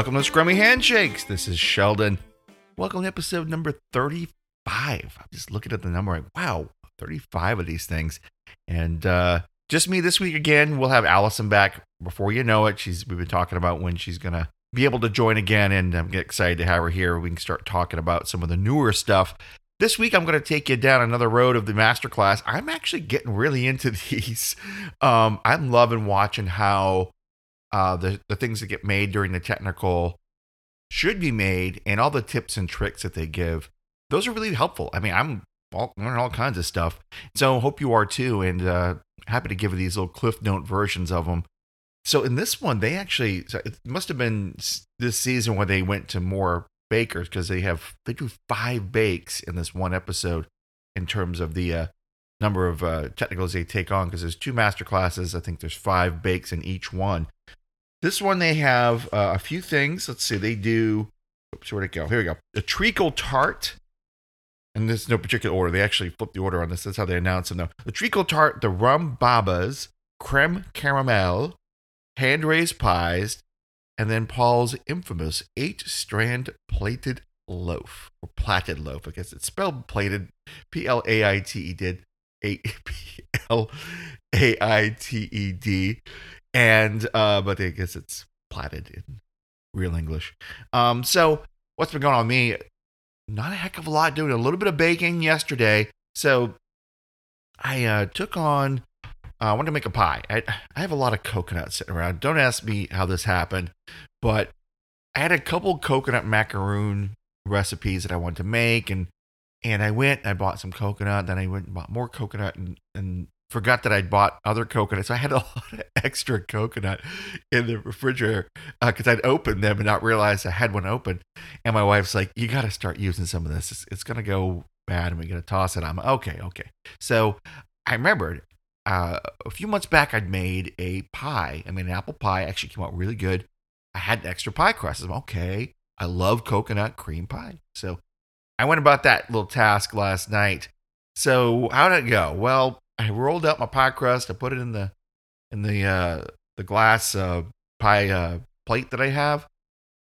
Welcome to Scrummy Handshakes. This is Sheldon. Welcome to episode number 35. I'm just looking at the number. Like, wow, 35 of these things. And uh, just me this week again. We'll have Allison back before you know it. She's we've been talking about when she's gonna be able to join again, and I'm excited to have her here. We can start talking about some of the newer stuff. This week, I'm going to take you down another road of the masterclass. I'm actually getting really into these. Um, I'm loving watching how uh, the the things that get made during the technical should be made, and all the tips and tricks that they give. Those are really helpful. I mean, I'm all, learning all kinds of stuff. So hope you are too, and uh, happy to give you these little cliff note versions of them. So in this one, they actually it must have been this season when they went to more bakers because they have they do five bakes in this one episode in terms of the uh, number of uh, technicals they take on because there's two master classes. I think there's five bakes in each one. This one they have uh, a few things. Let's see, they do. Oops, where'd it go? Here we go. A treacle tart. And there's no particular order. They actually flip the order on this. That's how they announce them, though. The treacle tart, the rum babas, creme caramel, hand raised pies, and then Paul's infamous eight strand plated loaf or platted loaf. I guess it's spelled plated, P L A I T E did, P L A I T E D, and uh, but I guess it's platted in real English. Um, so what's been going on with me? Not a heck of a lot. Doing a little bit of baking yesterday, so I uh, took on uh, I wanted to make a pie. I, I have a lot of coconut sitting around. Don't ask me how this happened, but I had a couple coconut macaroon recipes that I wanted to make, and and I went. I bought some coconut. Then I went and bought more coconut, and and forgot that I'd bought other coconuts. So I had a lot of extra coconut in the refrigerator because uh, I'd opened them and not realized I had one open. And my wife's like, "You got to start using some of this. It's, it's gonna go bad, and we're gonna toss it." I'm like, okay, okay. So I remembered uh, a few months back, I'd made a pie. I made an apple pie. Actually, came out really good. I had extra pie crust. I'm okay. I love coconut cream pie. So I went about that little task last night. So how did it go? Well, I rolled out my pie crust. I put it in the in the uh, the glass uh, pie uh, plate that I have,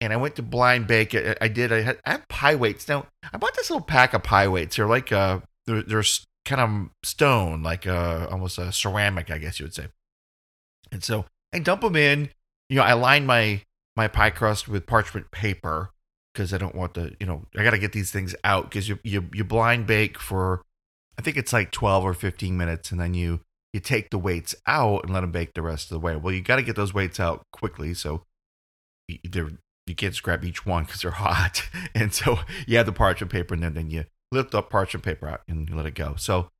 and I went to blind bake it. I did. I had, I have pie weights. Now I bought this little pack of pie weights. They're like uh, they're, they're kind of stone, like uh, almost a ceramic, I guess you would say. And so I dump them in. You know, I line my my pie crust with parchment paper because I don't want the, you know, I got to get these things out because you, you you blind bake for, I think it's like twelve or fifteen minutes, and then you you take the weights out and let them bake the rest of the way. Well, you got to get those weights out quickly, so they're you can't grab each one because they're hot, and so you have the parchment paper, and then, then you lift up parchment paper out and let it go. So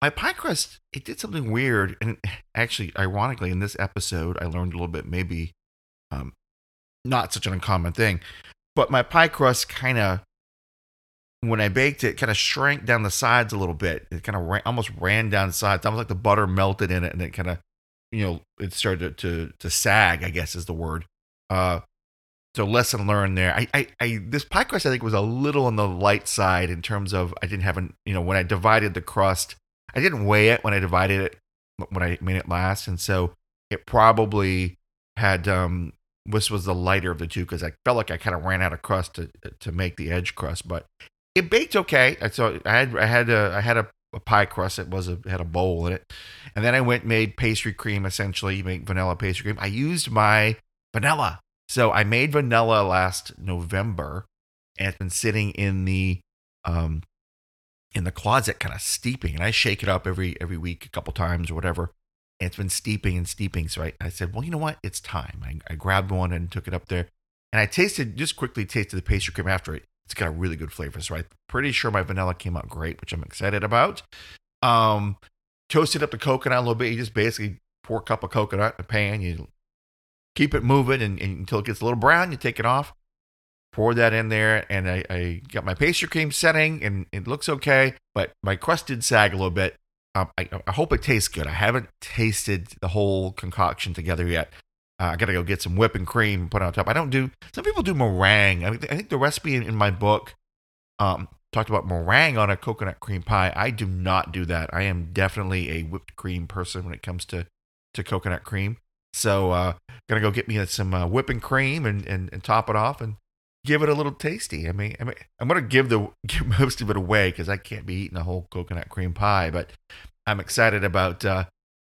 my pie crust, it did something weird. And actually, ironically, in this episode, I learned a little bit, maybe um, not such an uncommon thing. But my pie crust kind of, when I baked it, kind of shrank down the sides a little bit. It kind of ran, almost ran down the sides, almost like the butter melted in it, and it kind of, you know, it started to, to to sag. I guess is the word. Uh, so lesson learned there. I, I, I, this pie crust I think was a little on the light side in terms of I didn't have an, you know, when I divided the crust, I didn't weigh it when I divided it when I made it last, and so it probably had um this was the lighter of the two because I felt like I kind of ran out of crust to to make the edge crust, but it baked okay. So I had I had a I had a, a pie crust. It was a had a bowl in it, and then I went made pastry cream. Essentially, You make vanilla pastry cream. I used my vanilla so I made vanilla last November, and it's been sitting in the um in the closet, kind of steeping. And I shake it up every every week, a couple times or whatever. And it's been steeping and steeping. So I, I said, well, you know what? It's time. I, I grabbed one and took it up there, and I tasted just quickly tasted the pastry cream after it. It's got a really good flavor. So I'm pretty sure my vanilla came out great, which I'm excited about. Um, toasted up the coconut a little bit. You just basically pour a cup of coconut in a pan. You keep it moving and, and, until it gets a little brown. You take it off, pour that in there, and I, I got my pastry cream setting, and it looks okay. But my crust did sag a little bit. Um, I, I, hope it tastes good. I haven't tasted the whole concoction together yet. Uh, I gotta go get some whipping cream and put it on top. I don't do. Some people do meringue. I, mean, I think the recipe in, in my book um, talked about meringue on a coconut cream pie. I do not do that. I am definitely a whipped cream person when it comes to to coconut cream. So uh, gonna go get me some uh, whipping cream and, and and top it off and give it a little tasty. I mean, I mean I'm gonna give the give most of it away because I can't be eating a whole coconut cream pie, but I'm excited about uh,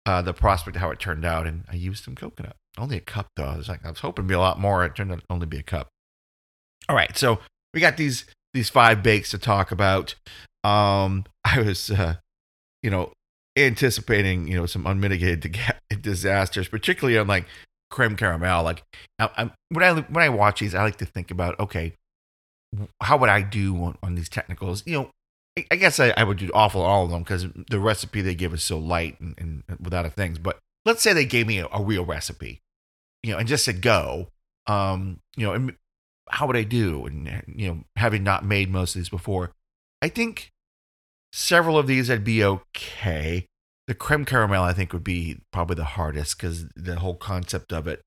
uh, the prospect of how it turned out, and I used some coconut. Only a cup though. I was like, I was hoping to be a lot more. It turned out only be a cup. All right, so we got these these five bakes to talk about. Um, I was, uh, you know, anticipating you know some unmitigated disasters, particularly on like creme caramel. Like I, I, when I when I watch these, I like to think about okay, how would I do on, on these technicals? You know, I, I guess I, I, would do awful all of them because the recipe they give is so light and, and, without a things. But let's say they gave me a, a, real recipe, you know, and just said go. Um, you know, and how would I do? And you know, having not made most of these before, I think several of these I'd be okay. The creme caramel, I think, would be probably the hardest because the whole concept of it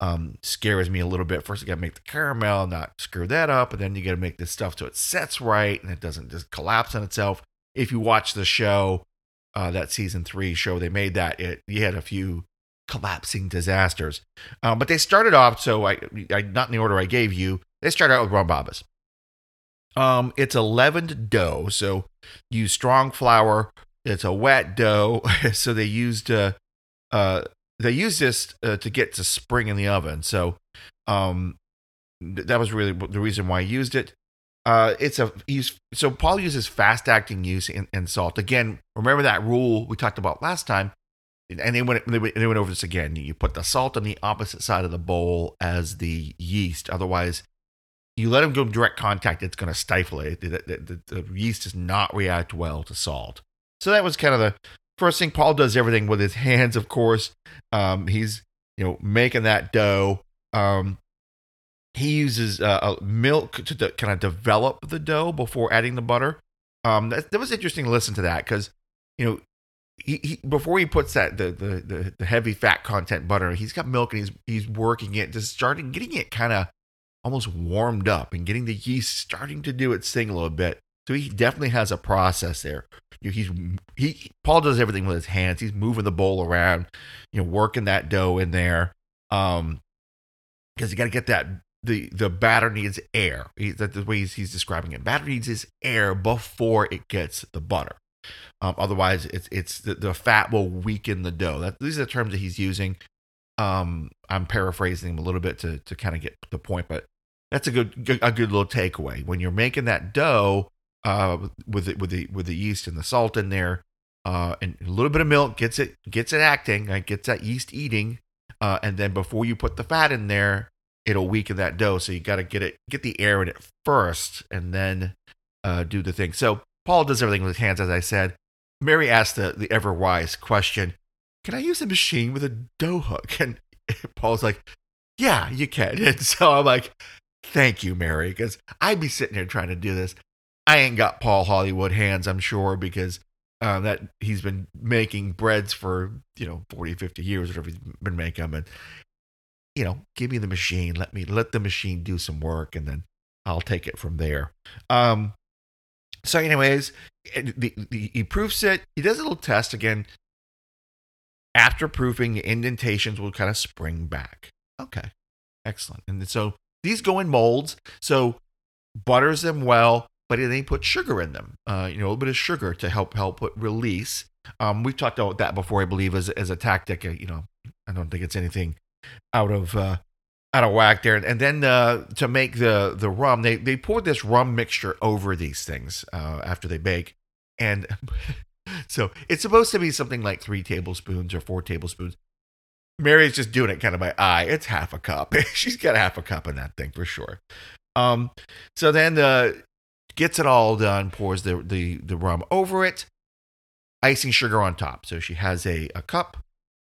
um, scares me a little bit. First, you got to make the caramel, not screw that up, and then you got to make this stuff so it sets right and it doesn't just collapse on itself. If you watch the show, uh, that season three show, they made that it. You had a few collapsing disasters, um, but they started off. So I, I, not in the order I gave you. They started out with rum babas. Um, it's a leavened dough, so use strong flour. It's a wet dough, so they used uh, uh, they used this uh, to get to spring in the oven. So um, th- that was really the reason why I used it. Uh, it's a use. So Paul uses fast acting yeast in, in, salt. Again, remember that rule we talked about last time, and they went they went over this again. You put the salt on the opposite side of the bowl as the yeast. Otherwise, you let them go direct contact, it's going to stifle it. The, the, the, the yeast does not react well to salt. So that was kind of the first thing Paul does everything with his hands, of course. Um, he's you know making that dough. Um, he uses uh, milk to de- kind of develop the dough before adding the butter. Um, that, that was interesting to listen to that because you know he, he, before he puts that the, the the the heavy fat content butter, he's got milk and he's he's working it, just starting getting it kind of almost warmed up and getting the yeast starting to do its thing a little bit. So he definitely has a process there he's he Paul does everything with his hands. He's moving the bowl around, you know, working that dough in there. Um, because you got to get that the the batter needs air. That's the way he's, he's describing it. Batter needs his air before it gets the butter. Um, otherwise, it's it's the, the fat will weaken the dough. That, these are the terms that he's using. Um, I'm paraphrasing him a little bit to to kind of get the point, but that's a good a good little takeaway. When you're making that dough, uh, with it with the with the yeast and the salt in there, uh, and a little bit of milk gets it gets it acting, right? gets that yeast eating, uh, and then before you put the fat in there, it'll weaken that dough. So you got to get it get the air in it first, and then uh, do the thing. So Paul does everything with his hands, as I said. Mary asked the the ever wise question: Can I use a machine with a dough hook? And Paul's like, Yeah, you can. And so I'm like, Thank you, Mary, because I'd be sitting here trying to do this. I ain't got Paul Hollywood hands, I'm sure, because uh, that he's been making breads for, you know, 40, 50 years, whatever he's been making them. And, you know, give me the machine. Let me let the machine do some work and then I'll take it from there. Um, so, anyways, the, the, he proofs it. He does a little test again. After proofing, the indentations will kind of spring back. Okay, excellent. And so these go in molds. So butters them well, but then he put sugar in them. Uh, you know, a little bit of sugar to help help put release. Um, we've talked about that before, I believe, as as a tactic. Uh, you know, I don't think it's anything out of uh, out of whack there. And then uh, to make the the rum, they they poured this rum mixture over these things uh, after they bake, and so it's supposed to be something like three tablespoons or four tablespoons. Mary's just doing it kind of by eye. It's half a cup. She's got half a cup in that thing for sure. Um, so then the gets it all done, pours the, the, the rum over it, icing sugar on top. So she has a, a cup,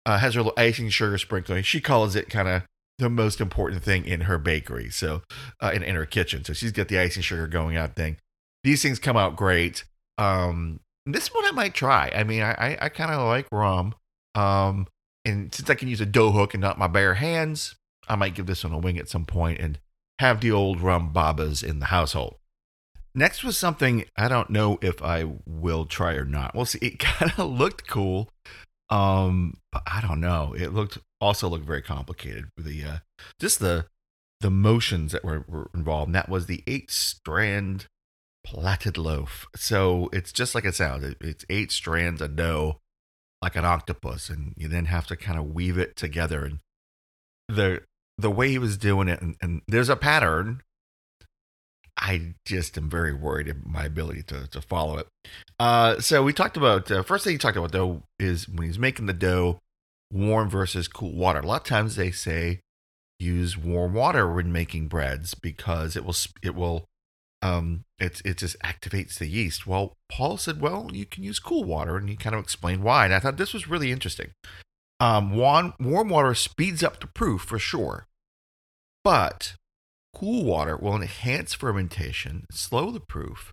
uh, has her little icing sugar sprinkling. She calls it kind of the most important thing in her bakery. So, uh, in, in her kitchen. So she's got the icing sugar going out thing. These things come out great. Um, this one I might try. I mean, I, I, I kind of like rum. Um, and since I can use a dough hook and not my bare hands, I might give this one a wing at some point and have the old rum babas in the household. Next was something I don't know if I will try or not. We'll see. It kind of looked cool, um, but I don't know. It looked also looked very complicated. The uh, just the the motions that were, were involved. And that was the eight strand plaited loaf. So it's just like it sounds. It, it's eight strands of dough, like an octopus, and you then have to kind of weave it together. And the the way he was doing it, and, and there's a pattern. I just am very worried of my ability to to follow it. Uh, so we talked about uh, first thing he talked about though is when he's making the dough, warm versus cool water. A lot of times they say use warm water when making breads because it will it will um it it just activates the yeast. Well, Paul said, well, you can use cool water, and he kind of explained why. And I thought this was really interesting. Um, warm warm water speeds up the proof for sure, but cool water will enhance fermentation, slow the proof,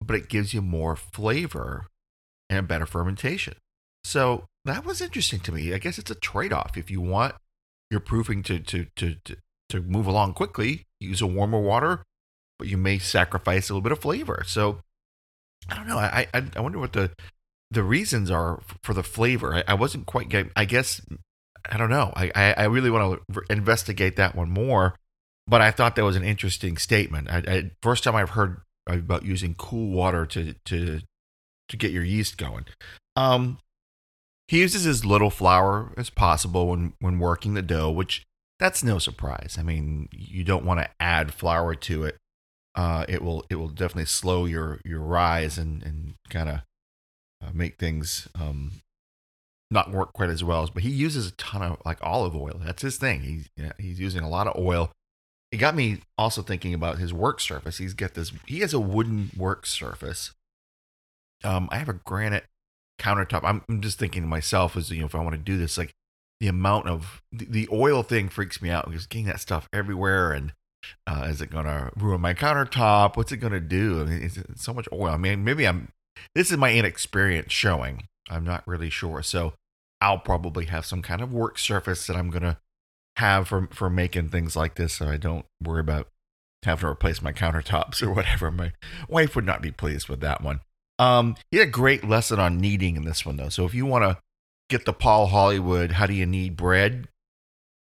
but it gives you more flavor and better fermentation. So that was interesting to me. I guess it's a trade off. If you want your proofing to, to, to, to, to move along quickly, use a warmer water, but you may sacrifice a little bit of flavor. So I don't know. I, I, I wonder what the, the reasons are for the flavor. I, I wasn't quite getting, I guess, I don't know. I, I, I really want to investigate that one more, but I thought that was an interesting statement. I, I, first time I've heard about using cool water to, to, to get your yeast going. Um, he uses as little flour as possible when, when working the dough, which that's no surprise. I mean, you don't want to add flour to it. Uh, it will it will definitely slow your your rise and and kind of uh, make things um, not work quite as well. But he uses a ton of like olive oil. That's his thing. He's yeah, he's using a lot of oil. It got me also thinking about his work surface. He's got this. He has a wooden work surface. Um, I have a granite countertop. I'm, I'm just thinking to myself as you know, if I want to do this, like the amount of the, the oil thing freaks me out because getting that stuff everywhere and uh, is it gonna ruin my countertop? What's it gonna do? I mean, it's, it's so much oil. I mean, maybe I'm. This is my inexperience showing. I'm not really sure. So I'll probably have some kind of work surface that I'm gonna have for for making things like this, so I don't worry about having to replace my countertops or whatever. My wife would not be pleased with that one. Um, he had a great lesson on kneading in this one though. So if you want to get the Paul Hollywood, how do you knead bread?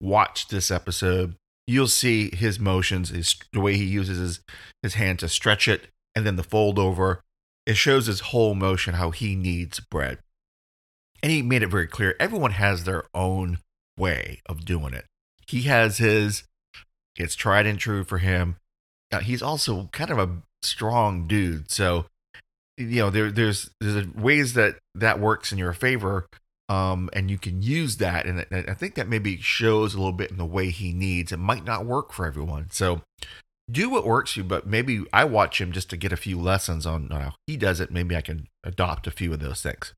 Watch this episode. You'll see his motions, his the way he uses his his hand to stretch it, and then the fold over. It shows his whole motion how he kneads bread, and he made it very clear. Everyone has their own way of doing it. He has his. It's tried and true for him. Uh, he's also kind of a strong dude, so you know there there's there's ways that that works in your favor um and you can use that and i think that maybe shows a little bit in the way he needs it might not work for everyone so do what works for you but maybe i watch him just to get a few lessons on how he does it maybe i can adopt a few of those things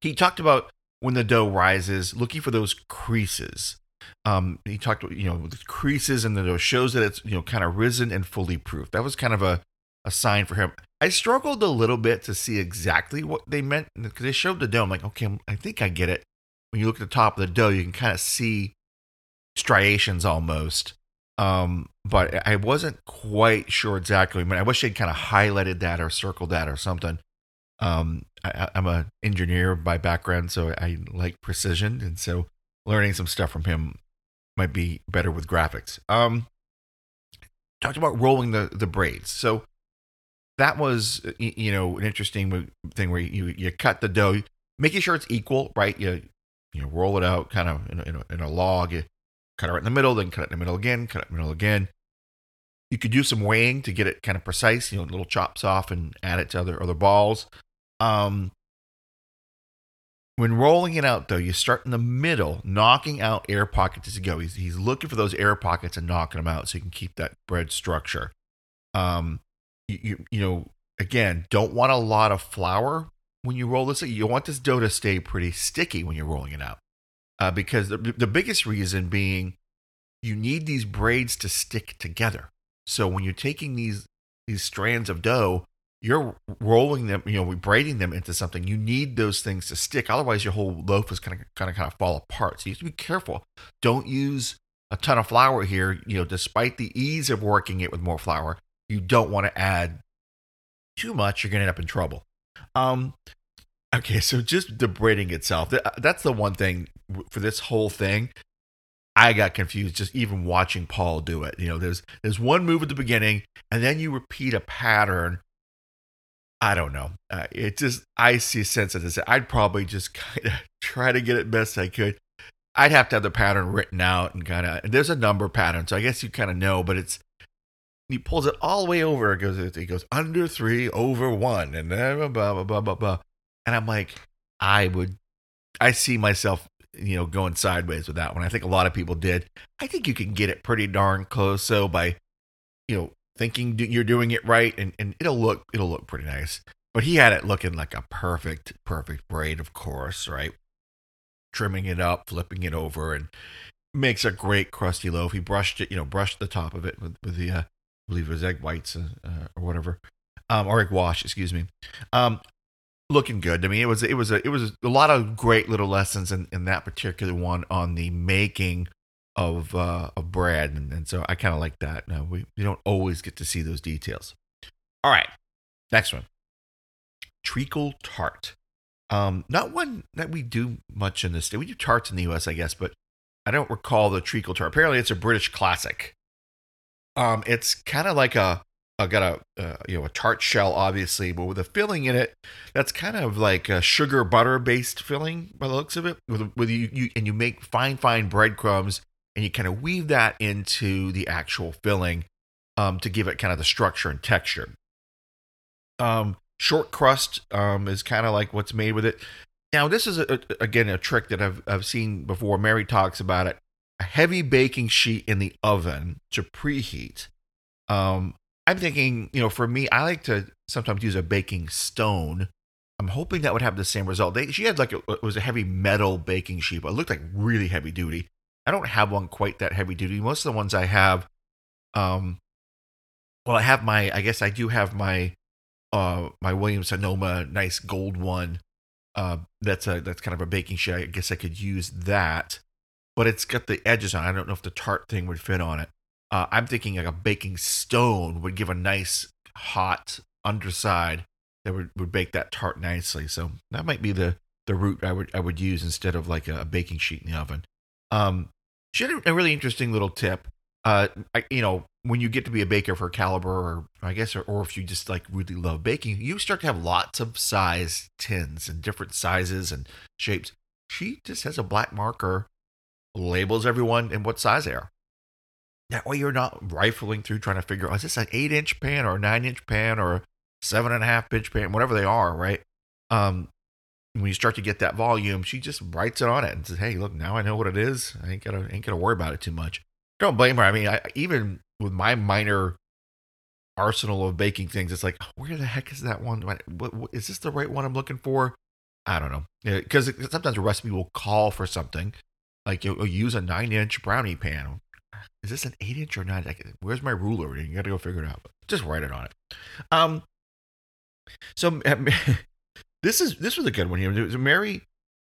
he talked about when the dough rises looking for those creases um he talked you know the creases and the shows that it's you know kind of risen and fully proof that was kind of a a sign for him I struggled a little bit to see exactly what they meant because they showed the dough. I'm like, okay, I think I get it. When you look at the top of the dough, you can kind of see striations almost. Um, but I wasn't quite sure exactly. I I wish they'd kind of highlighted that or circled that or something. Um, I, am an engineer by background, so I like precision, and so learning some stuff from him might be better with graphics. Um, talked about rolling the the braids. So that was you know an interesting thing where you you cut the dough, making sure it's equal, right? You you roll it out kind of in a, in a, in a log. You cut it right in the middle, then cut it in the middle again, cut it in the middle again. You could do some weighing to get it kind of precise, you know, little chops off and add it to other other balls. Um, when rolling it out, though, you start in the middle, knocking out air pockets as you go. He's, he's looking for those air pockets and knocking them out so you can keep that bread structure. Um, you, you, you know, again, don't want a lot of flour when you roll this. You want this dough to stay pretty sticky when you're rolling it out. Uh, because the, the biggest reason being you need these braids to stick together. So when you're taking these these strands of dough, you're rolling them, you know, braiding them into something. You need those things to stick. Otherwise, your whole loaf is kind of kind of kind of fall apart. So you have to be careful. Don't use a ton of flour here. You know, despite the ease of working it with more flour, you don't want to add too much, you're going to end up in trouble. Um, okay, so just the braiding itself, that's the one thing for this whole thing, I got confused just even watching Paul do it. You know, there's there's one move at the beginning, and then you repeat a pattern. I don't know. Uh, it just I see a sense of this. I'd probably just kind of try to get it best I could. I'd have to have the pattern written out and kind of. There's a number pattern, so I guess you kind of know, but it's he pulls it all the way over. It goes, it goes under three, over one, and blah blah blah blah blah. And I'm like, I would, I see myself, you know, going sideways with that one. I think a lot of people did. I think you can get it pretty darn close. So by, you know, thinking you're doing it right, and and it'll look it'll look pretty nice. But he had it looking like a perfect perfect braid, of course, right? Trimming it up, flipping it over, and makes a great crusty loaf. He brushed it, you know, brushed the top of it with, with the uh, I believe it was egg whites uh, uh, or whatever, um, or egg wash, excuse me. Um, looking good. I mean, it was it was a it was a lot of great little lessons in, in that particular one on the making of uh, of bread, and, and so I kind of like that. Now we we don't always get to see those details. All right, next one, treacle tart. Um, not one that we do much in the state. We do tarts in the U.S., I guess, but I don't recall the treacle tart. Apparently, it's a British classic. Um, it's kind of like a, a got a uh, you know a tart shell, obviously, but with a filling in it that's kind of like a sugar butter based filling by the looks of it. With with you, you and you make fine fine breadcrumbs and you kind of weave that into the actual filling um, to give it kind of the structure and texture. Um, short crust um, is kind of like what's made with it. Now, this is a, again a trick that I've I've seen before. Mary talks about it a heavy baking sheet in the oven to preheat. Um, I'm thinking, you know, for me, I like to sometimes use a baking stone. I'm hoping that would have the same result. They, she had like a, it was a heavy metal baking sheet, but it looked like really heavy duty. I don't have one quite that heavy duty. Most of the ones I have, um, well, I have my, I guess I do have my, uh, my Williams Sonoma nice gold one. Uh, that's a that's kind of a baking sheet. I guess I could use that but it's got the edges on. I don't know if the tart thing would fit on it. Uh, I'm thinking like a baking stone would give a nice hot underside that would, would bake that tart nicely. So that might be the the route I would I would use instead of like a, baking sheet in the oven. Um, she had a really interesting little tip. Uh, I, you know, when you get to be a baker for Caliber, or I guess, or, or if you just like really love baking, you start to have lots of size tins and different sizes and shapes. She just has a black marker labels everyone and what size they are. That way you're not rifling through trying to figure out is this an eight inch pan or a nine inch pan or a seven and a half inch pan, whatever they are, right? Um, when you start to get that volume, she just writes it on it and says, "Hey, look, now I know what it is. I ain't gotta ain't gonna worry about it too much." Don't blame her. I mean, I, even with my minor arsenal of baking things, it's like, where the heck is that one? What, what, is this the right one I'm looking for? I don't know. Because yeah, sometimes a recipe will call for something, like you'll, you'll use a nine inch brownie pan. Is this an eight inch or nine? Like, where's my ruler? You got to go figure it out. Just write it on it. Um. So this is this was a good one here. Mary.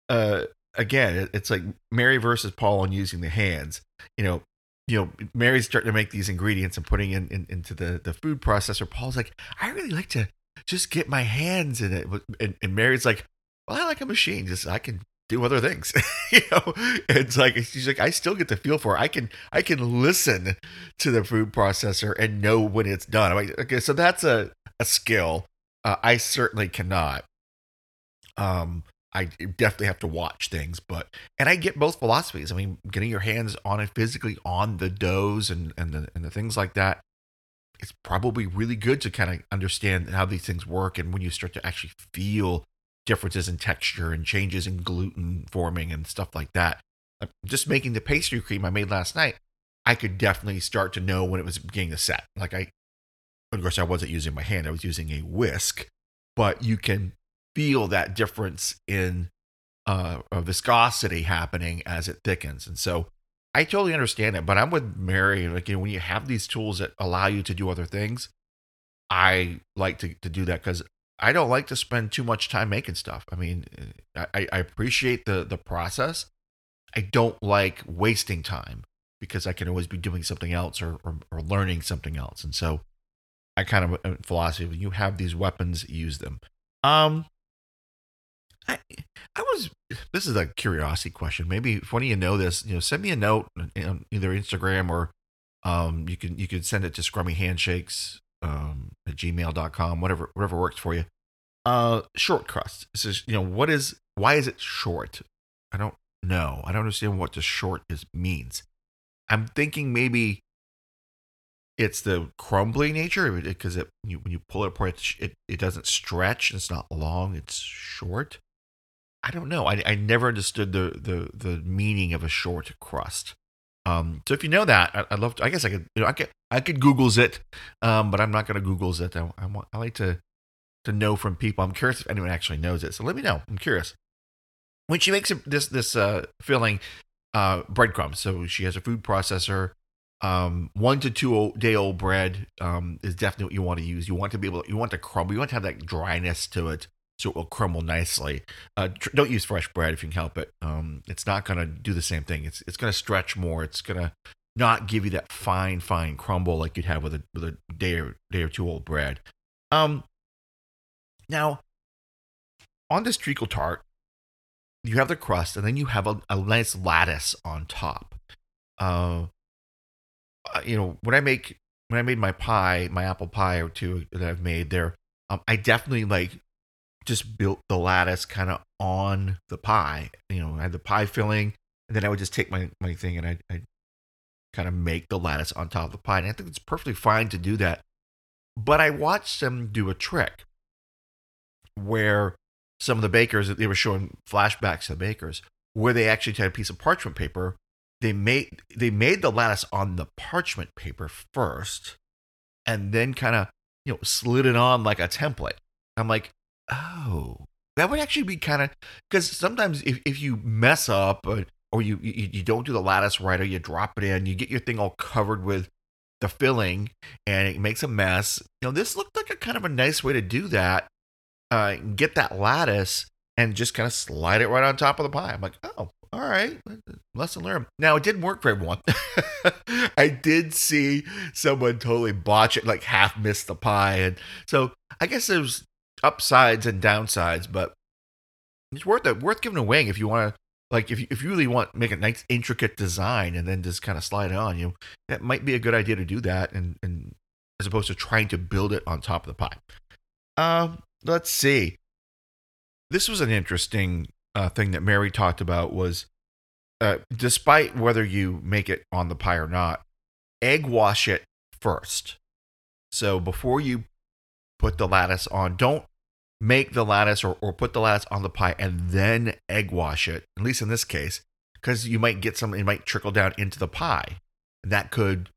Uh. Again, it's like Mary versus Paul on using the hands. You know, you know, Mary's starting to make these ingredients and putting in, in, into the the food processor. Paul's like, I really like to just get my hands in it, and, and Mary's like, well, I like a machine. Just I can do other things. you know, it's like she's like, I still get the feel for it. I can I can listen to the food processor and know when it's done. I'm like, okay, so that's a a skill. Uh, I certainly cannot. Um, I definitely have to watch things, but and I get both philosophies. I mean, getting your hands on it physically on the doughs and and the and the things like that. It's probably really good to kind of understand how these things work, and when you start to actually feel differences in texture and changes in gluten forming and stuff like that. Uh, just making the pastry cream I made last night, I could definitely start to know when it was beginning to set. Like I, of course, I wasn't using my hand; I was using a whisk, but you can feel that difference in uh, viscosity happening as it thickens. And so, I totally understand it. But I'm with Mary. Like you know, when you have these tools that allow you to do other things, I like to to do that because I don't like to spend too much time making stuff. I mean, I, I appreciate the the process. I don't like wasting time because I can always be doing something else or, or, or learning something else. And so I kind of uh, philosophy when you have these weapons, use them. Um, I I was. This is a curiosity question. Maybe if one of you know this, you know, send me a note on either Instagram or um, you can you can send it to Scrummy Handshakes um, at gmail.com, whatever whatever works for you. Uh, short crust. This is you know what is why is it short? I don't know. I don't understand what the short is means. I'm thinking maybe it's the crumbly nature because it, you, when you pull it apart, it, it doesn't stretch. It's not long. It's short. I don't know. I, I never understood the, the the meaning of a short crust. Um, so if you know that, I, would love to. I guess I could. You know, I could I could Google's it, um, but I'm not going to Google's it. I, I want. I like to to know from people. I'm curious if anyone actually knows it. So let me know. I'm curious. When she makes this this uh, filling, uh, breadcrumbs. So she has a food processor. Um, one to two day old bread um, is definitely what you want to use. You want to be able, to, you want to crumble, you want to have that dryness to it, so it will crumble nicely. Uh, tr- don't use fresh bread if you can help it. Um, it's not going to do the same thing. It's it's going to stretch more. It's going to not give you that fine fine crumble like you'd have with a with a day or day or two old bread. Um, now on this treacle tart, you have the crust, and then you have a, a nice lattice on top. Uh, uh, you know, when I make when I made my pie, my apple pie or two that I've made there, um, I definitely like just built the lattice kind of on the pie. You know, I had the pie filling, and then I would just take my my thing and I I kind of make the lattice on top of the pie. And I think it's perfectly fine to do that. But I watched them do a trick where some of the bakers they were showing flashbacks to the bakers where they actually had a piece of parchment paper they made they made the lattice on the parchment paper first and then kind of you know slid it on like a template i'm like that would actually be kind of because sometimes if, if you mess up or, or you, you you don't do the lattice right or you drop it in you get your thing all covered with the filling and it makes a mess you know this looked like a kind of a nice way to do that uh, get that lattice and just kind of slide it right on top of the pie i'm like oh all right, lesson learned. Now it didn't work for everyone. I did see someone totally botch it, like half miss the pie, and so I guess there's upsides and downsides, but it's worth it. Worth giving a wing if you want to. Like if you, if you really want make a nice intricate design and then just kind of slide it on you, that might be a good idea to do that, and and as opposed to trying to build it on top of the pie. Um, let's see. This was an interesting uh, thing that Mary talked about was, uh, despite whether you make it on the pie or not, egg wash it first. So before you put the lattice on, don't make the lattice or, or put the lattice on the pie and then egg wash it. At least in this case, because you might get some, it might trickle down into the pie. And that could,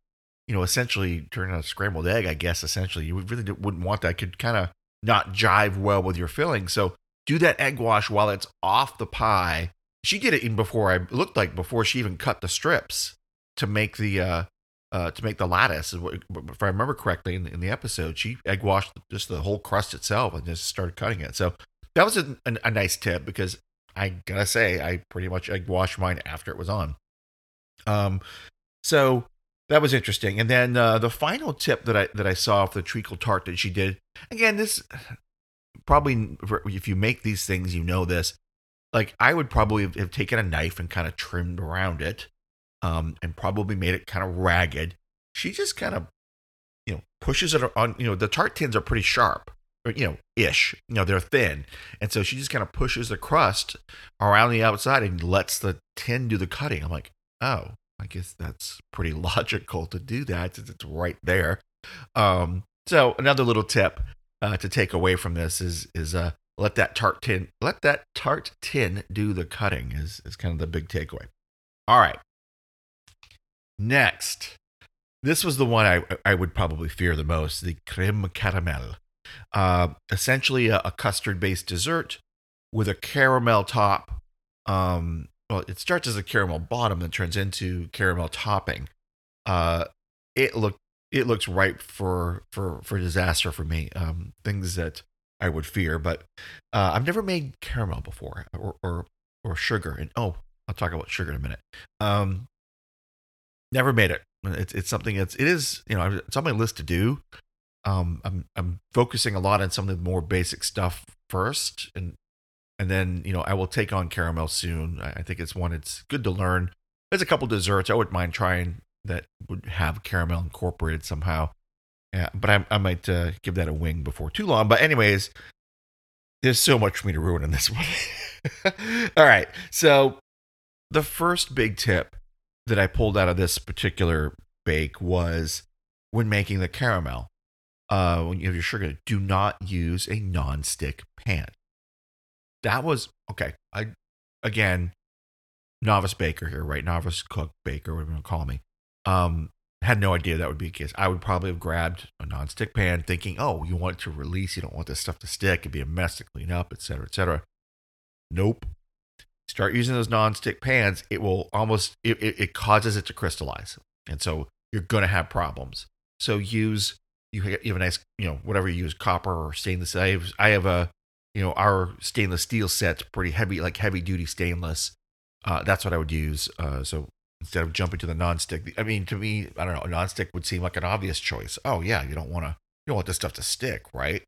you know, essentially turn a scrambled egg. I guess essentially you really wouldn't want that. Could kind of not jive well with your filling. So do that egg wash while it's off the pie. She did it even before I looked like before she even cut the strips to make the uh, uh to make the lattice. If I remember correctly in, in the episode, she egg washed just the whole crust itself and just started cutting it. So that was a, a, a nice tip because I gotta say I pretty much egg washed mine after it was on. Um, so that was interesting. And then uh, the final tip that I that I saw of the treacle tart that she did again, this probably if you make these things, you know this. Like I would probably have taken a knife and kind of trimmed around it, um, and probably made it kind of ragged. She just kind of, you know, pushes it on. You know, the tart tins are pretty sharp, or you know, ish. You know, they're thin, and so she just kind of pushes the crust around the outside and lets the tin do the cutting. I'm like, oh, I guess that's pretty logical to do that since it's right there. Um, so another little tip: uh, to take away from this is is uh, let that tart tin let that tart tin do the cutting is is kind of the big takeaway. All right. Next, this was the one I I would probably fear the most: the creme caramel. Uh, essentially, a, a custard based dessert with a caramel top. Um, well, it starts as a caramel bottom, then turns into caramel topping. Uh, it looked it looks ripe for for for disaster for me. Um, things that I would fear, but uh, I've never made caramel before or or or sugar. And oh, I'll talk about sugar in a minute. Um, never made it. It's it's something that's it is you know it's on my list to do. Um, I'm I'm focusing a lot on some of the more basic stuff first, and and then you know I will take on caramel soon. I I think it's one it's good to learn. There's a couple desserts I wouldn't mind trying that would have caramel incorporated somehow. Yeah, but I, I might uh, give that a wing before too long. But anyways, there's so much for me to ruin in this one. All right, so the first big tip that I pulled out of this particular bake was when making the caramel. Uh, when you have your sugar, do not use a non-stick pan. That was okay. I again, novice baker here, right? Novice cook, baker, whatever you want to call me. Um, had no idea that would be the case. I would probably have grabbed a non-stick pan, thinking, "Oh, you want to release. You don't want this stuff to stick. It'd be a mess to clean up, etc., etc." Nope. Start using those non-stick pans. It will almost it, it, it causes it to crystallize, and so you're gonna have problems. So use you have a nice you know whatever you use copper or stainless. I have I have a you know our stainless steel set's pretty heavy like heavy duty stainless. Uh, that's what I would use. Uh, so instead of jumping to the non-stick. I mean, to me, I don't know, a non-stick would seem like an obvious choice. Oh yeah, you don't want to, you don't want this stuff to stick, right?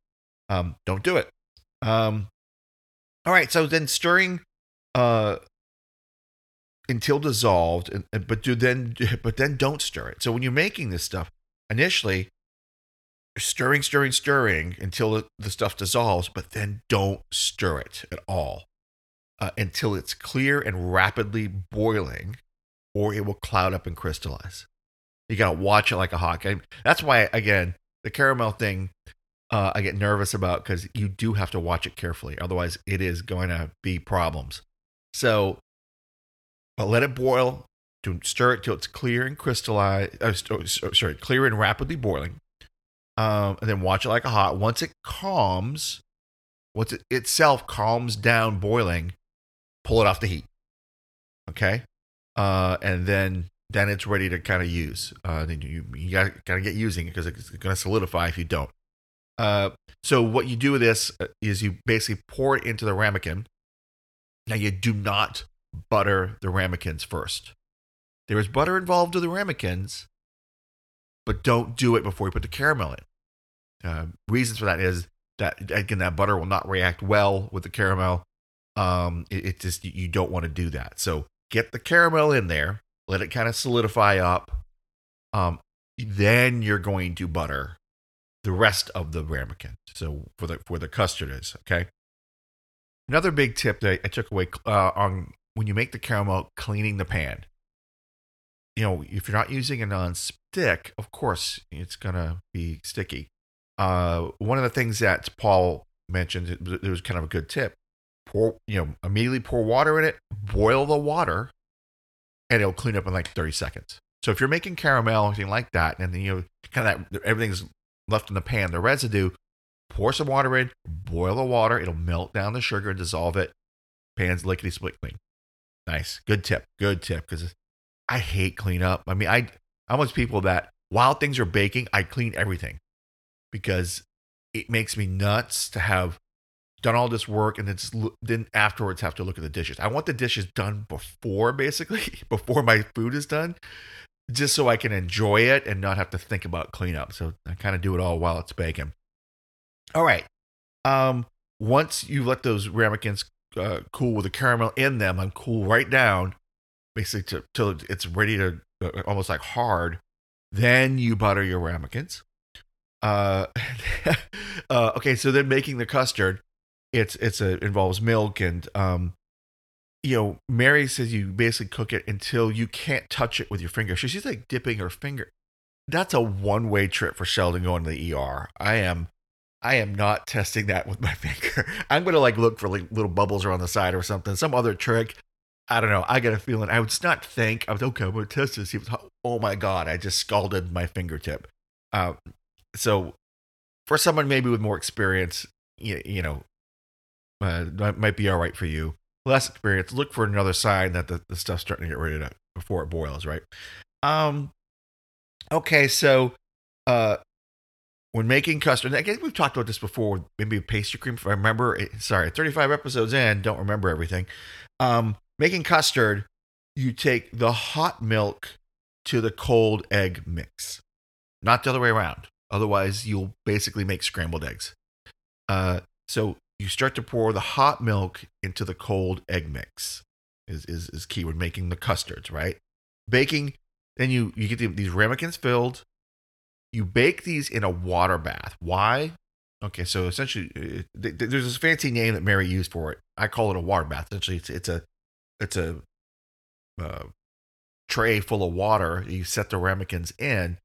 Um, don't do it. Um, all right, so then stirring, uh, until dissolved, and, and- but do then, but then don't stir it. So when you're making this stuff, initially, stirring, stirring, stirring until the, the stuff dissolves, but then don't stir it at all uh, until it's clear and rapidly boiling or it will cloud up and crystallize. You got to watch it like a hawk. I, that's why, again, the caramel thing, uh, I get nervous about because you do have to watch it carefully. Otherwise, it is going to be problems. So, but let it boil. Don't stir it till it's clear and crystallized. Uh, oh, sorry, clear and rapidly boiling. Um, and then watch it like a hot. Once it calms, once it itself calms down boiling, pull it off the heat. Okay uh, and then then it's ready to kind of use. Uh, then you you got got to get using it because it's to solidify if you don't. Uh, so what you do with this uh, is you basically pour it into the ramekin. Now you do not butter the ramekins first. There is butter involved with the ramekins, but don't do it before you put the caramel in. Uh, reasons for that is that again that butter will not react well with the caramel. Um, it, it just you don't want to do that. So get the caramel in there, let it kind of solidify up. Um, then you're going to butter the rest of the ramekin. So for the for the custard is okay. Another big tip that I took away uh, on when you make the caramel, cleaning the pan. You know, if you're not using a non-stick, of course it's gonna be sticky. Uh, one of the things that Paul mentioned, it was, kind of a good tip pour you know immediately pour water in it boil the water and it'll clean up in like 30 seconds so if you're making caramel or anything like that and then you know kind of that everything's left in the pan the residue pour some water in boil the water it'll melt down the sugar and dissolve it pan's lickety split clean nice good tip good tip because i hate cleanup i mean i i'm one people that while things are baking i clean everything because it makes me nuts to have done all this work and then then afterwards have to look at the dishes. I want the dishes done before basically before my food is done just so I can enjoy it and not have to think about cleanup. So I kind of do it all while it's baking. All right. Um once you let those ramekins uh, cool with the caramel in them and cool right down basically till it's ready to uh, almost like hard, then you butter your ramekins. Uh, uh, okay, so then making the custard it's it's a involves milk and um you know mary says you basically cook it until you can't touch it with your finger so she's like dipping her finger that's a one way trip for sheldon going to the er i am i am not testing that with my finger i'm gonna like look for like little bubbles around the side or something some other trick i don't know i got a feeling i would not think i was okay i'm gonna test this it's hot. oh my god i just scalded my fingertip uh, so for someone maybe with more experience you, you know uh, that might be all right for you. Less experience, look for another sign that the, the stuff's starting to get ready to before it boils, right? Um, okay, so uh, when making custard, I guess we've talked about this before. Maybe pastry cream, if I remember. Sorry, 35 episodes in, don't remember everything. Um, making custard, you take the hot milk to the cold egg mix, not the other way around. Otherwise, you'll basically make scrambled eggs. Uh, so you start to pour the hot milk into the cold egg mix. Is is is key when making the custards, right? Baking, then you you get the, these ramekins filled. You bake these in a water bath. Why? Okay, so essentially, uh, th- th- there's this fancy name that Mary used for it. I call it a water bath. Essentially, it's it's a it's a uh, tray full of water. You set the ramekins in.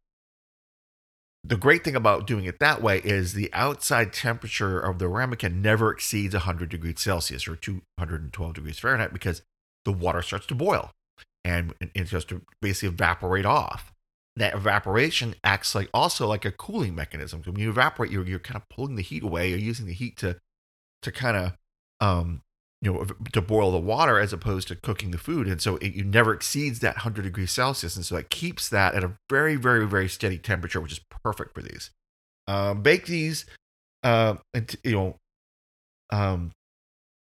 The great thing about doing it that way is the outside temperature of the ramekin never exceeds 100 degrees Celsius or 212 degrees Fahrenheit because the water starts to boil and it starts to basically evaporate off. That evaporation acts like also like a cooling mechanism. When you evaporate, you're, you're kind of pulling the heat away. You're using the heat to to kind of um, you know to boil the water as opposed to cooking the food and so it, it never exceeds that 100 degrees celsius and so it keeps that at a very very very steady temperature which is perfect for these um, bake these uh, and you know um,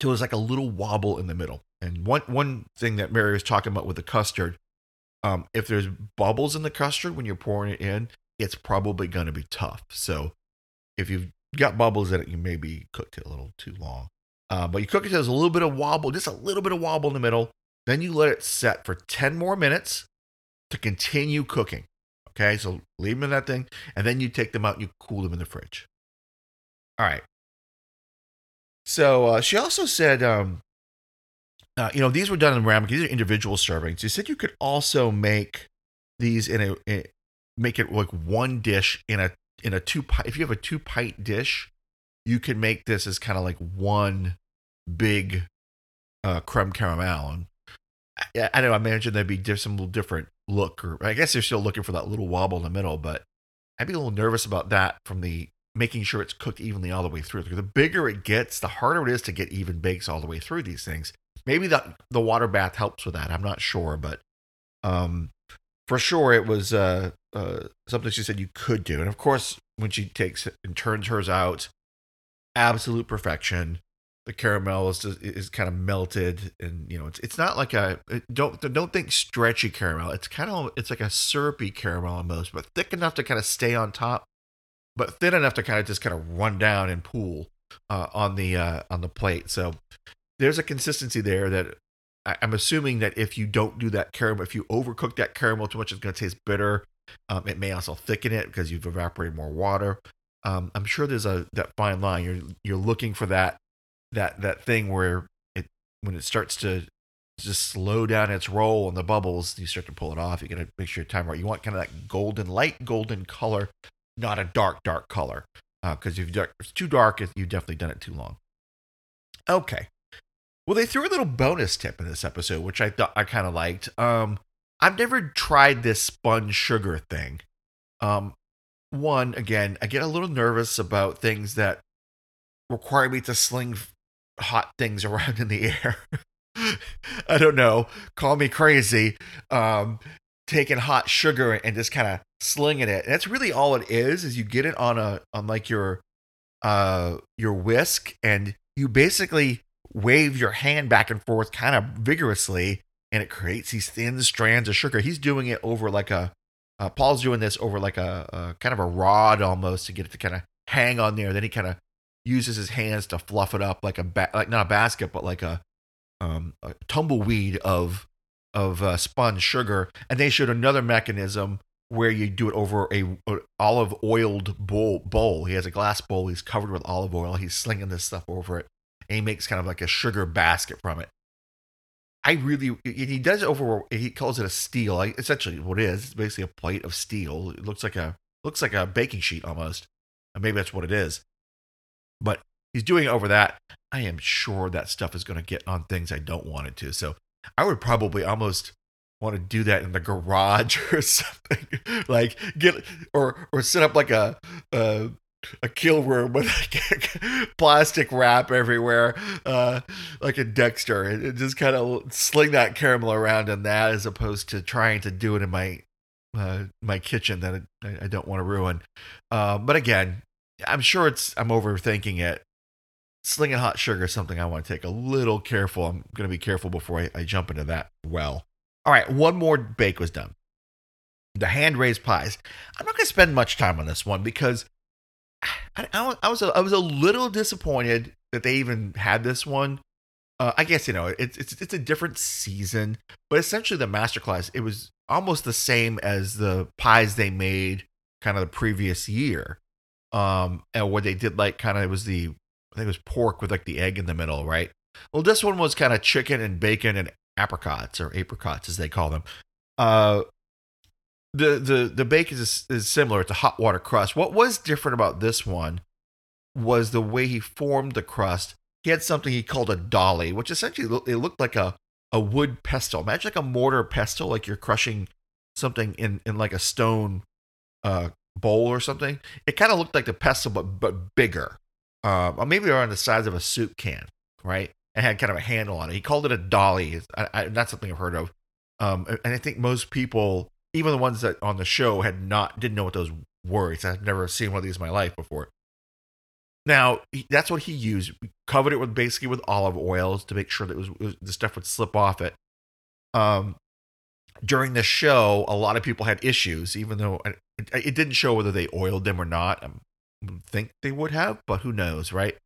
till there's like a little wobble in the middle and one one thing that mary was talking about with the custard um, if there's bubbles in the custard when you're pouring it in it's probably going to be tough so if you've got bubbles in it you maybe cooked it a little too long uh, but you cook it till there's a little bit of wobble, just a little bit of wobble in the middle. Then you let it set for 10 more minutes to continue cooking. Okay, so leave them in that thing, and then you take them out and you cool them in the fridge. All right. So uh, she also said, um, uh, you know, these were done in ramen. These are individual servings. She said you could also make these in a, in, make it like one dish in a in a two if you have a two pint dish, you can make this as kind of like one big uh, creme caramel. And I, I don't know, I imagine there'd be just some little different look, or I guess they're still looking for that little wobble in the middle, but I'd be a little nervous about that from the making sure it's cooked evenly all the way through. The bigger it gets, the harder it is to get even bakes all the way through these things. Maybe the the water bath helps with that. I'm not sure, but um, for sure it was uh, uh, something she said you could do. And of course, when she takes and turns hers out, absolute perfection. The caramel is just, is kind of melted, and you know it's it's not like a don't don't think stretchy caramel. It's kind of it's like a syrupy caramel almost, but thick enough to kind of stay on top, but thin enough to kind of just kind of run down and pool uh, on the uh, on the plate. So there's a consistency there that I, am assuming that if you don't do that caramel, if you overcook that caramel too much, it's going to taste bitter. Um, it may also thicken it because you've evaporated more water um, I'm sure there's a that fine line. You're you're looking for that that that thing where it when it starts to just slow down its roll and the bubbles, you start to pull it off. You got to make sure your time right. You want kind of that golden, light golden color, not a dark, dark color. Because uh, if it's too dark, you've definitely done it too long. Okay. Well, they threw a little bonus tip in this episode, which I thought I kind of liked. Um, I've never tried this spun sugar thing. Um, one, again, I get a little nervous about things that require me to sling hot things around in the air. I don't know. Call me crazy. Um, taking hot sugar and just kind of slinging it. And that's really all it is. Is you get it on a on like your uh your whisk, and you basically wave your hand back and forth kind of vigorously, and it creates these thin strands of sugar. He's doing it over like a uh, Paul's doing this over like a, a, kind of a rod almost to get it to kind of hang on there. Then he kind of uses his hands to fluff it up like a ba- like not a basket, but like a, um, a tumbleweed of of uh, spun sugar. And they showed another mechanism where you do it over a, a olive oiled bowl. Bowl. He has a glass bowl. He's covered with olive oil. He's slinging this stuff over it, and he makes kind of like a sugar basket from it. I really he does over he calls it a steel. Essentially what it is, it's basically a plate of steel. It looks like a looks like a baking sheet almost. And maybe that's what it is. But he's doing it over that. I am sure that stuff is going to get on things I don't want it to. So I would probably almost want to do that in the garage or something. like get or or set up like a, a a kill room with plastic wrap everywhere, uh, like a Dexter, and just kind of sling that caramel around in that, as opposed to trying to do it in my uh, my kitchen that I, I don't want to ruin. Uh, but again, I'm sure it's I'm overthinking it. Slinging hot sugar is something I want to take a little careful. I'm going to be careful before I, I jump into that well. All right, one more bake was done. The hand raised pies. I'm not going to spend much time on this one because I, I, was a, I was a little disappointed that they even had this one. Uh, I guess you know it's it's it's a different season, but essentially the masterclass it was almost the same as the pies they made kind of the previous year. Um, and what they did like kind of it was the I think it was pork with like the egg in the middle, right? Well, this one was kind of chicken and bacon and apricots or apricots as they call them. Uh, the the the bacon is, is similar. It's a hot water crust. What was different about this one was the way he formed the crust. He had something he called a dolly, which essentially it looked like a a wood pestle. Imagine like a mortar pestle, like you're crushing something in in like a stone uh, bowl or something. It kind of looked like the pestle, but but bigger, uh, or maybe around the size of a soup can, right? It had kind of a handle on it. He called it a dolly. I, I, that's something I've heard of, um, and I think most people, even the ones that on the show, had not didn't know what those were. I've never seen one of these in my life before. Now that's what he used. We covered it with basically with olive oils to make sure that it was, it was, the stuff would slip off it. Um, during the show, a lot of people had issues, even though it, it didn't show whether they oiled them or not. I think they would have, but who knows, right?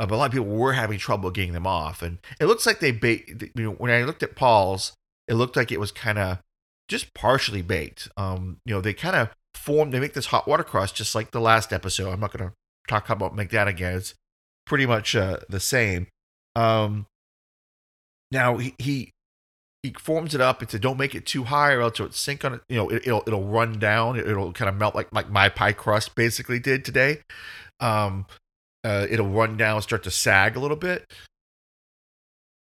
Uh, but a lot of people were having trouble getting them off, and it looks like they baked. You know, when I looked at Paul's, it looked like it was kind of just partially baked. Um, you know, they kind of form. They make this hot water crust just like the last episode. I'm not going to talk about make that again. It's pretty much uh, the same. Um, now he, he he forms it up and said, "Don't make it too high, or else it'll sink on it. You know, it, will it'll run down. It, will kind of melt like like my pie crust basically did today. Um, uh, it'll run down, start to sag a little bit."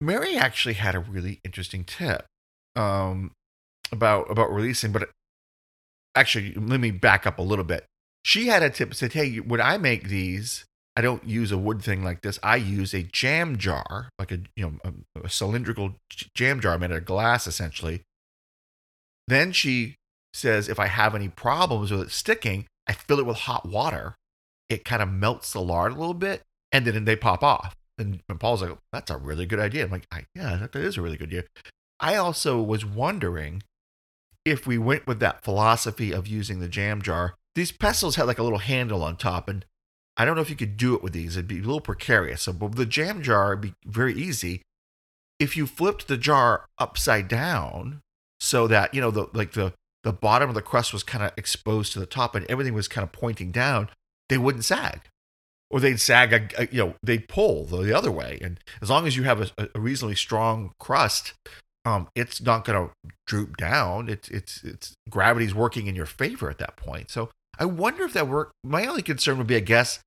Mary actually had a really interesting tip um, about about releasing, but actually, let me back up a little bit. She had a tip said, "Hey, when I make these, I don't use a wood thing like this. I use a jam jar, like a you know a, a cylindrical jam jar made of glass, essentially." Then she says, "If I have any problems with it sticking, I fill it with hot water. It kind of melts the lard a little bit, and then they pop off." And, and Paul's like, "That's a really good idea." I'm like, "Yeah, that is a really good idea." I also was wondering if we went with that philosophy of using the jam jar these pestles had like a little handle on top, and I don't know if you could do it with these. It'd be a little precarious. So, but the jam jar, it'd be very easy. If you flipped the jar upside down, so that you know the like the the bottom of the crust was kind of exposed to the top, and everything was kind of pointing down, they wouldn't sag, or they'd sag. A, a, uh, you know, they'd pull the other way. And as long as you have a, a reasonably strong crust, um, it's not going to droop down. It's it's it's gravity's working in your favor at that point. So I wonder if that work. My only concern would be, I guess,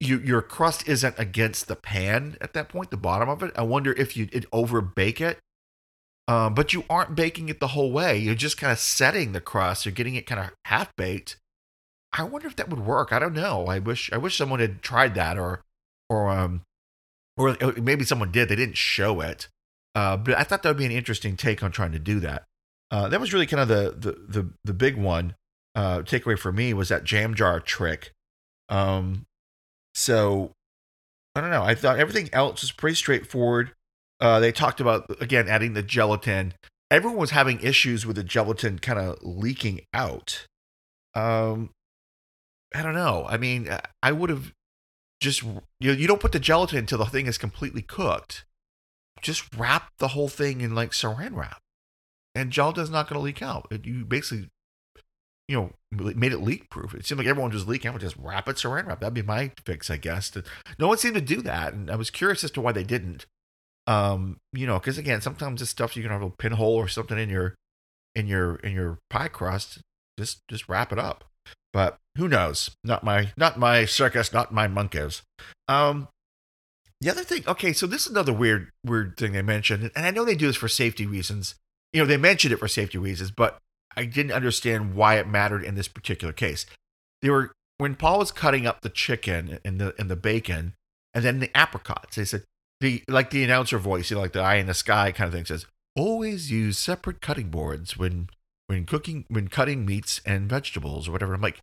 you, your crust isn't against the pan at that point, the bottom of it. I wonder if you would over bake it, um, but you aren't baking it the whole way. You're just kind of setting the crust. You're getting it kind of half baked. I wonder if that would work. I don't know. I wish I wish someone had tried that, or or um, or maybe someone did. They didn't show it, uh, but I thought that would be an interesting take on trying to do that. Uh, that was really kind of the the the, the big one uh, takeaway for me was that jam jar trick. Um, so I don't know. I thought everything else was pretty straightforward. Uh, they talked about again adding the gelatin. Everyone was having issues with the gelatin kind of leaking out. Um, I don't know. I mean, I would have just you know, you don't put the gelatin until the thing is completely cooked. Just wrap the whole thing in like saran wrap, and gelatin's not going to leak out. You basically you know, made it leak proof. It seemed like everyone was leaking. Would just wrap it saran wrap. That'd be my fix, I guess. No one seemed to do that, and I was curious as to why they didn't. Um, you know, because again, sometimes this stuff you can have a pinhole or something in your in your in your pie crust. Just just wrap it up. But who knows? Not my not my circus, not my monkeys. Um, the other thing, okay, so this is another weird weird thing they mentioned, and I know they do this for safety reasons. You know, they mentioned it for safety reasons, but I didn't understand why it mattered in this particular case. They were when Paul was cutting up the chicken and the and the bacon, and then the apricots. They said the like the announcer voice, you know, like the eye in the sky kind of thing says, always use separate cutting boards when when cooking when cutting meats and vegetables or whatever. I'm like,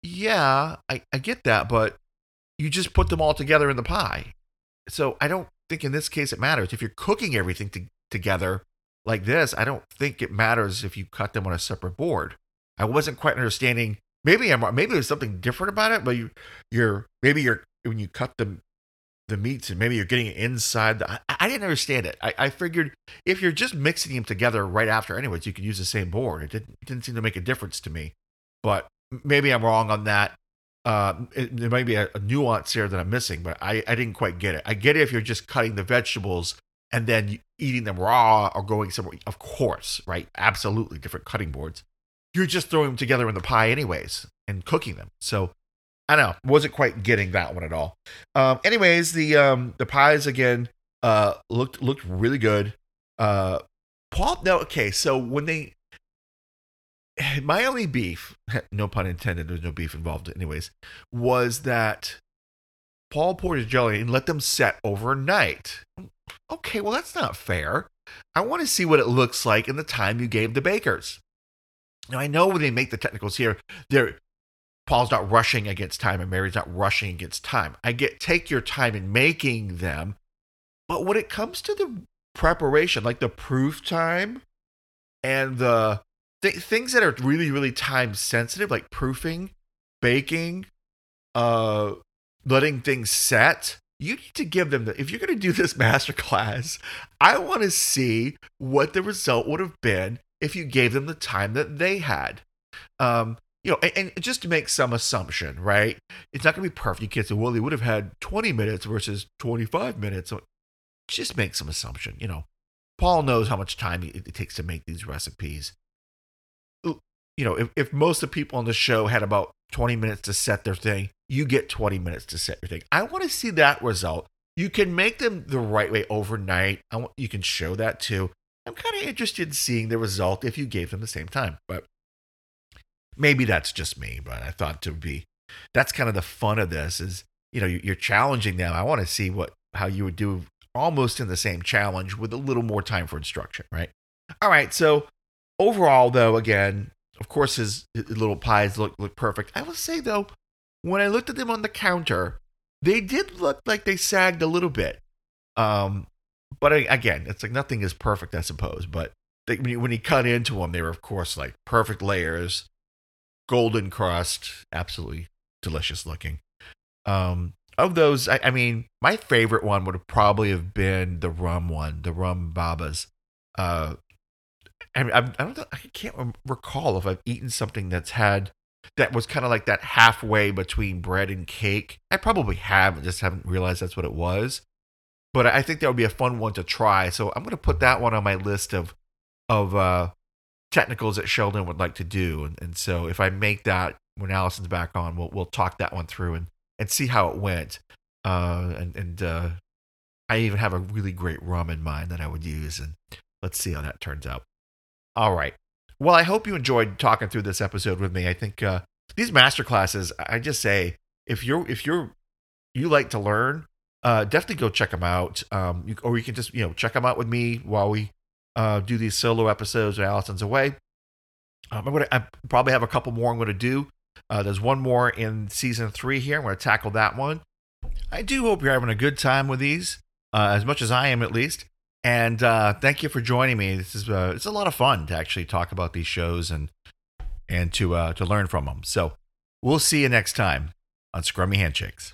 yeah, I, I get that, but you just put them all together in the pie. So I don't think in this case it matters. If you're cooking everything to, together, like this, I don't think it matters if you cut them on a separate board. I wasn't quite understanding. Maybe I'm maybe there's something different about it, but you you're maybe you're when you cut the the meats and maybe you're getting it inside. The, I, I didn't understand it. I, I figured if you're just mixing them together right after, anyways, you can use the same board. It didn't, it didn't seem to make a difference to me, but maybe I'm wrong on that. Uh, it, there might be a, a nuance here that I'm missing, but I, I didn't quite get it. I get it if you're just cutting the vegetables and then eating them raw or going somewhere. Of course, right? Absolutely different cutting boards. You're just throwing them together in the pie, anyways, and cooking them. So I don't know, wasn't quite getting that one at all. Um, anyways, the um, the pies again uh, looked looked really good. Uh, Paul, no, okay, so when they my only beef, no pun intended, there's no beef involved, anyways, was that Paul poured his jelly and let them set overnight. Okay, well, that's not fair. I want to see what it looks like in the time you gave the bakers. Now, I know when they make the technicals here, they're Paul's not rushing against time and Mary's not rushing against time. I get take your time in making them, but when it comes to the preparation, like the proof time and the th- things that are really really time sensitive, like proofing, baking, uh, letting things set, you need to give them the if you're going to do this master class i want to see what the result would have been if you gave them the time that they had um you know, and, just to make some assumption, right? It's not going to be perfect. You can't say, well, they would have had 20 minutes versus 25 minutes. So just make some assumption. You know, Paul knows how much time it takes to make these recipes. You know, if, if most of the people on the show had about 20 minutes to set their thing, you get 20 minutes to set your thing. I want to see that result. You can make them the right way overnight. I want, you can show that too. I'm kind of interested in seeing the result if you gave them the same time. But maybe that's just me, but I thought to be that's kind of the fun of this is you know you're challenging them. I want to see what how you would do almost in the same challenge with a little more time for instruction, right? All right, so overall though, again, of course his, his little pies look look perfect. I will say though, when I looked at them on the counter, they did look like they sagged a little bit. Um, but I, again, it's like nothing is perfect, I suppose. But they, when, he, when he cut into them, they were of course like perfect layers golden crust, absolutely delicious looking. Um, of those, I, I, mean, my favorite one would probably have been the rum one, the rum babas. Uh, I, I, I don't, I can't recall if I've eaten something that's had that was kind of like that halfway between bread and cake. I probably have, just haven't realized that's what it was. But I think that would be a fun one to try. So I'm going to put that one on my list of of uh, technicals that Sheldon would like to do. And, and so if I make that when Allison's back on, we'll we'll talk that one through and, and see how it went. Uh, and and uh, I even have a really great rum in mind that I would use, and let's see how that turns out. All right. Well, I hope you enjoyed talking through this episode with me. I think uh, these master classes, I just say, if you're if you're you like to learn, uh, definitely go check them out. Um, you, or you can just you know check them out with me while we uh, do these solo episodes when Allison's away. Um, I'm gonna I probably have a couple more I'm gonna do. Uh, there's one more in season three here. I'm gonna tackle that one. I do hope you're having a good time with these, uh, as much as I am at least. And uh, thank you for joining me. This is uh, it's a lot of fun to actually talk about these shows and and to uh, to learn from them. So we'll see you next time on Scrummy Handshakes.